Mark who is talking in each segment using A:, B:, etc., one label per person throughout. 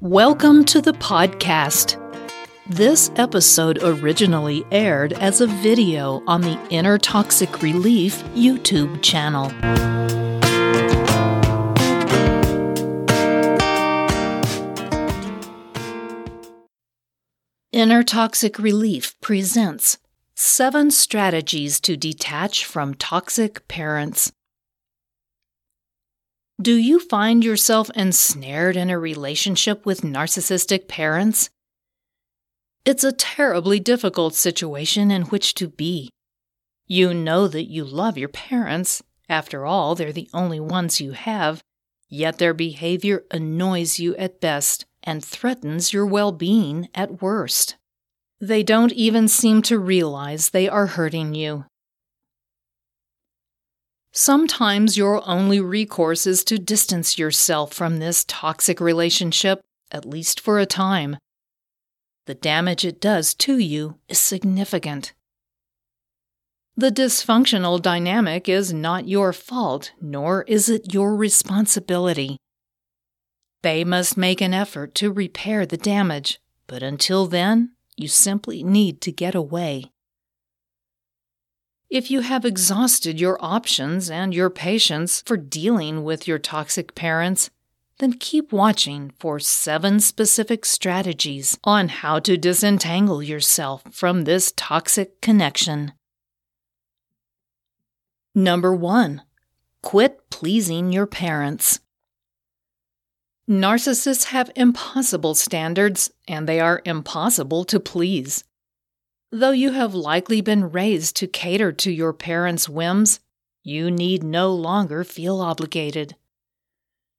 A: Welcome to the podcast. This episode originally aired as a video on the Inner Toxic Relief YouTube channel. Inner Toxic Relief presents Seven Strategies to Detach from Toxic Parents. Do you find yourself ensnared in a relationship with narcissistic parents? It's a terribly difficult situation in which to be. You know that you love your parents. After all, they're the only ones you have, yet their behavior annoys you at best and threatens your well being at worst. They don't even seem to realize they are hurting you. Sometimes your only recourse is to distance yourself from this toxic relationship, at least for a time. The damage it does to you is significant. The dysfunctional dynamic is not your fault, nor is it your responsibility. They must make an effort to repair the damage, but until then, you simply need to get away. If you have exhausted your options and your patience for dealing with your toxic parents, then keep watching for seven specific strategies on how to disentangle yourself from this toxic connection. Number one, quit pleasing your parents. Narcissists have impossible standards, and they are impossible to please. Though you have likely been raised to cater to your parents' whims, you need no longer feel obligated.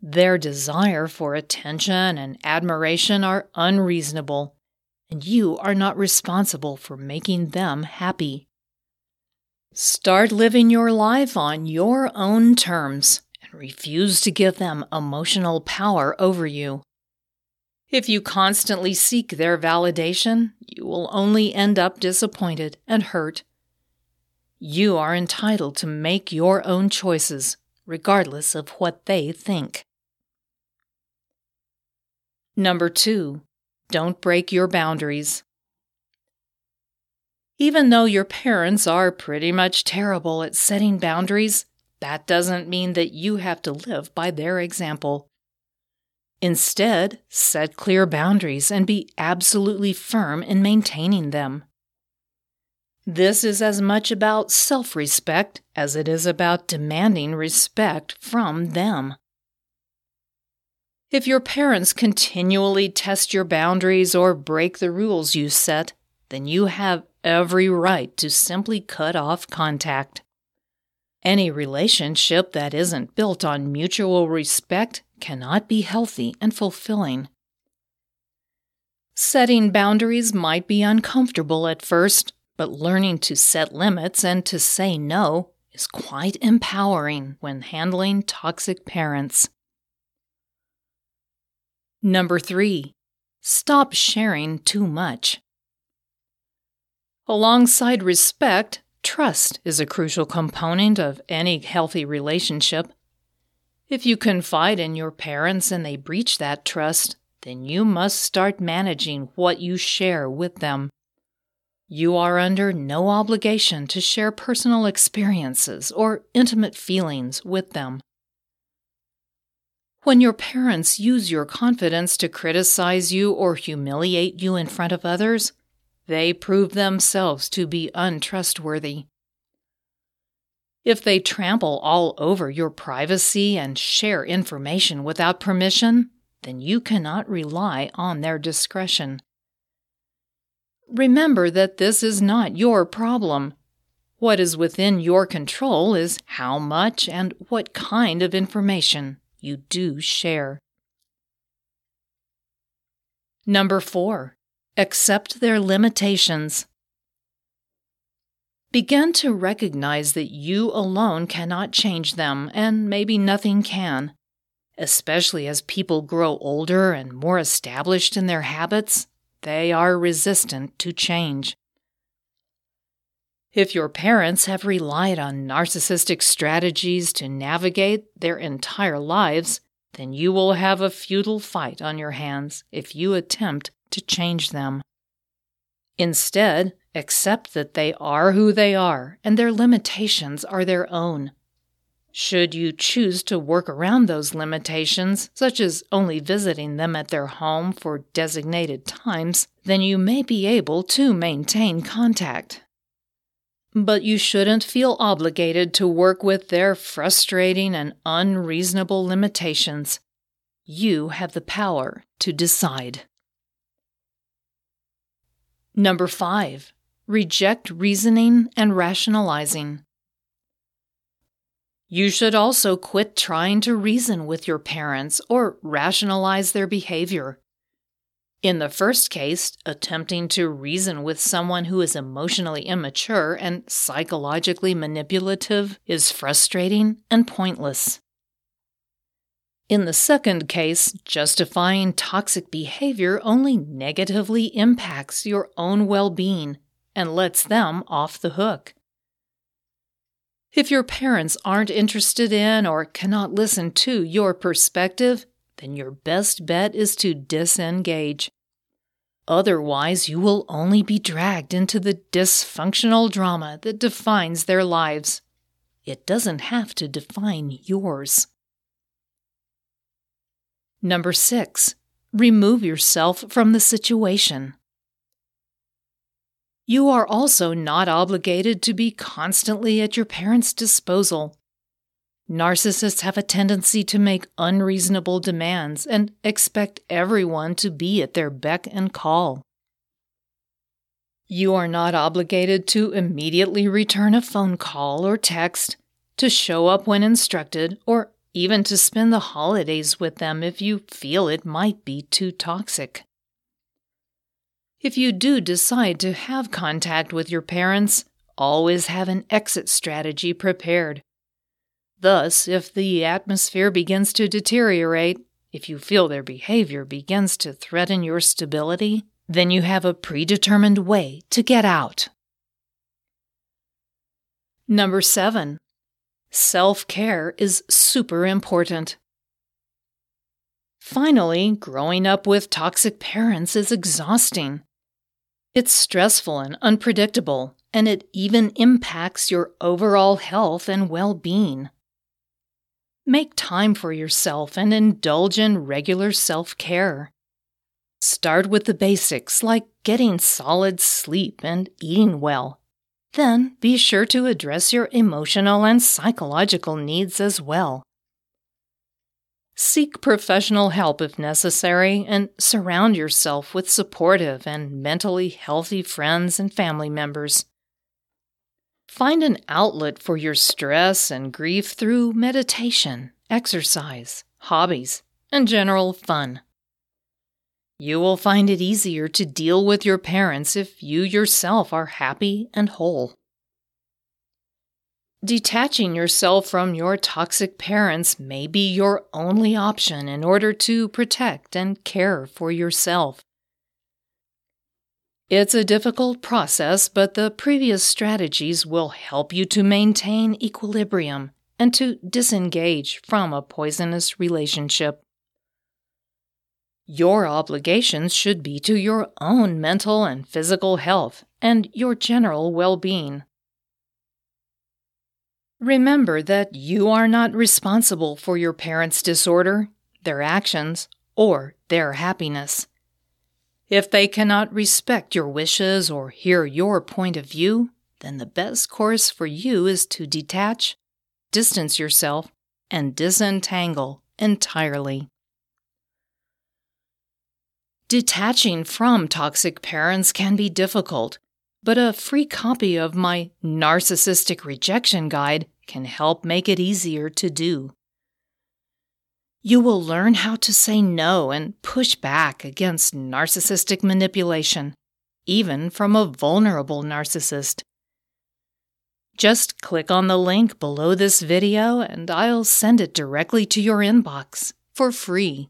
A: Their desire for attention and admiration are unreasonable, and you are not responsible for making them happy. Start living your life on your own terms and refuse to give them emotional power over you. If you constantly seek their validation, you will only end up disappointed and hurt. You are entitled to make your own choices, regardless of what they think. Number two, don't break your boundaries. Even though your parents are pretty much terrible at setting boundaries, that doesn't mean that you have to live by their example. Instead, set clear boundaries and be absolutely firm in maintaining them. This is as much about self respect as it is about demanding respect from them. If your parents continually test your boundaries or break the rules you set, then you have every right to simply cut off contact. Any relationship that isn't built on mutual respect cannot be healthy and fulfilling. Setting boundaries might be uncomfortable at first, but learning to set limits and to say no is quite empowering when handling toxic parents. Number three, stop sharing too much. Alongside respect, trust is a crucial component of any healthy relationship. If you confide in your parents and they breach that trust, then you must start managing what you share with them. You are under no obligation to share personal experiences or intimate feelings with them. When your parents use your confidence to criticize you or humiliate you in front of others, they prove themselves to be untrustworthy. If they trample all over your privacy and share information without permission, then you cannot rely on their discretion. Remember that this is not your problem. What is within your control is how much and what kind of information you do share. Number four, accept their limitations. Begin to recognize that you alone cannot change them, and maybe nothing can. Especially as people grow older and more established in their habits, they are resistant to change. If your parents have relied on narcissistic strategies to navigate their entire lives, then you will have a futile fight on your hands if you attempt to change them. Instead, accept that they are who they are and their limitations are their own. Should you choose to work around those limitations, such as only visiting them at their home for designated times, then you may be able to maintain contact. But you shouldn't feel obligated to work with their frustrating and unreasonable limitations. You have the power to decide. Number 5. Reject reasoning and rationalizing. You should also quit trying to reason with your parents or rationalize their behavior. In the first case, attempting to reason with someone who is emotionally immature and psychologically manipulative is frustrating and pointless. In the second case, justifying toxic behavior only negatively impacts your own well being and lets them off the hook. If your parents aren't interested in or cannot listen to your perspective, then your best bet is to disengage. Otherwise, you will only be dragged into the dysfunctional drama that defines their lives. It doesn't have to define yours. Number six, remove yourself from the situation. You are also not obligated to be constantly at your parents' disposal. Narcissists have a tendency to make unreasonable demands and expect everyone to be at their beck and call. You are not obligated to immediately return a phone call or text, to show up when instructed, or even to spend the holidays with them if you feel it might be too toxic. If you do decide to have contact with your parents, always have an exit strategy prepared. Thus, if the atmosphere begins to deteriorate, if you feel their behavior begins to threaten your stability, then you have a predetermined way to get out. Number seven, self care is super important. Finally, growing up with toxic parents is exhausting. It's stressful and unpredictable, and it even impacts your overall health and well being. Make time for yourself and indulge in regular self care. Start with the basics like getting solid sleep and eating well. Then be sure to address your emotional and psychological needs as well. Seek professional help if necessary and surround yourself with supportive and mentally healthy friends and family members. Find an outlet for your stress and grief through meditation, exercise, hobbies, and general fun. You will find it easier to deal with your parents if you yourself are happy and whole. Detaching yourself from your toxic parents may be your only option in order to protect and care for yourself. It's a difficult process, but the previous strategies will help you to maintain equilibrium and to disengage from a poisonous relationship. Your obligations should be to your own mental and physical health and your general well being. Remember that you are not responsible for your parents' disorder, their actions, or their happiness. If they cannot respect your wishes or hear your point of view, then the best course for you is to detach, distance yourself, and disentangle entirely. Detaching from toxic parents can be difficult but a free copy of my Narcissistic Rejection Guide can help make it easier to do. You will learn how to say no and push back against narcissistic manipulation, even from a vulnerable narcissist. Just click on the link below this video and I'll send it directly to your inbox for free.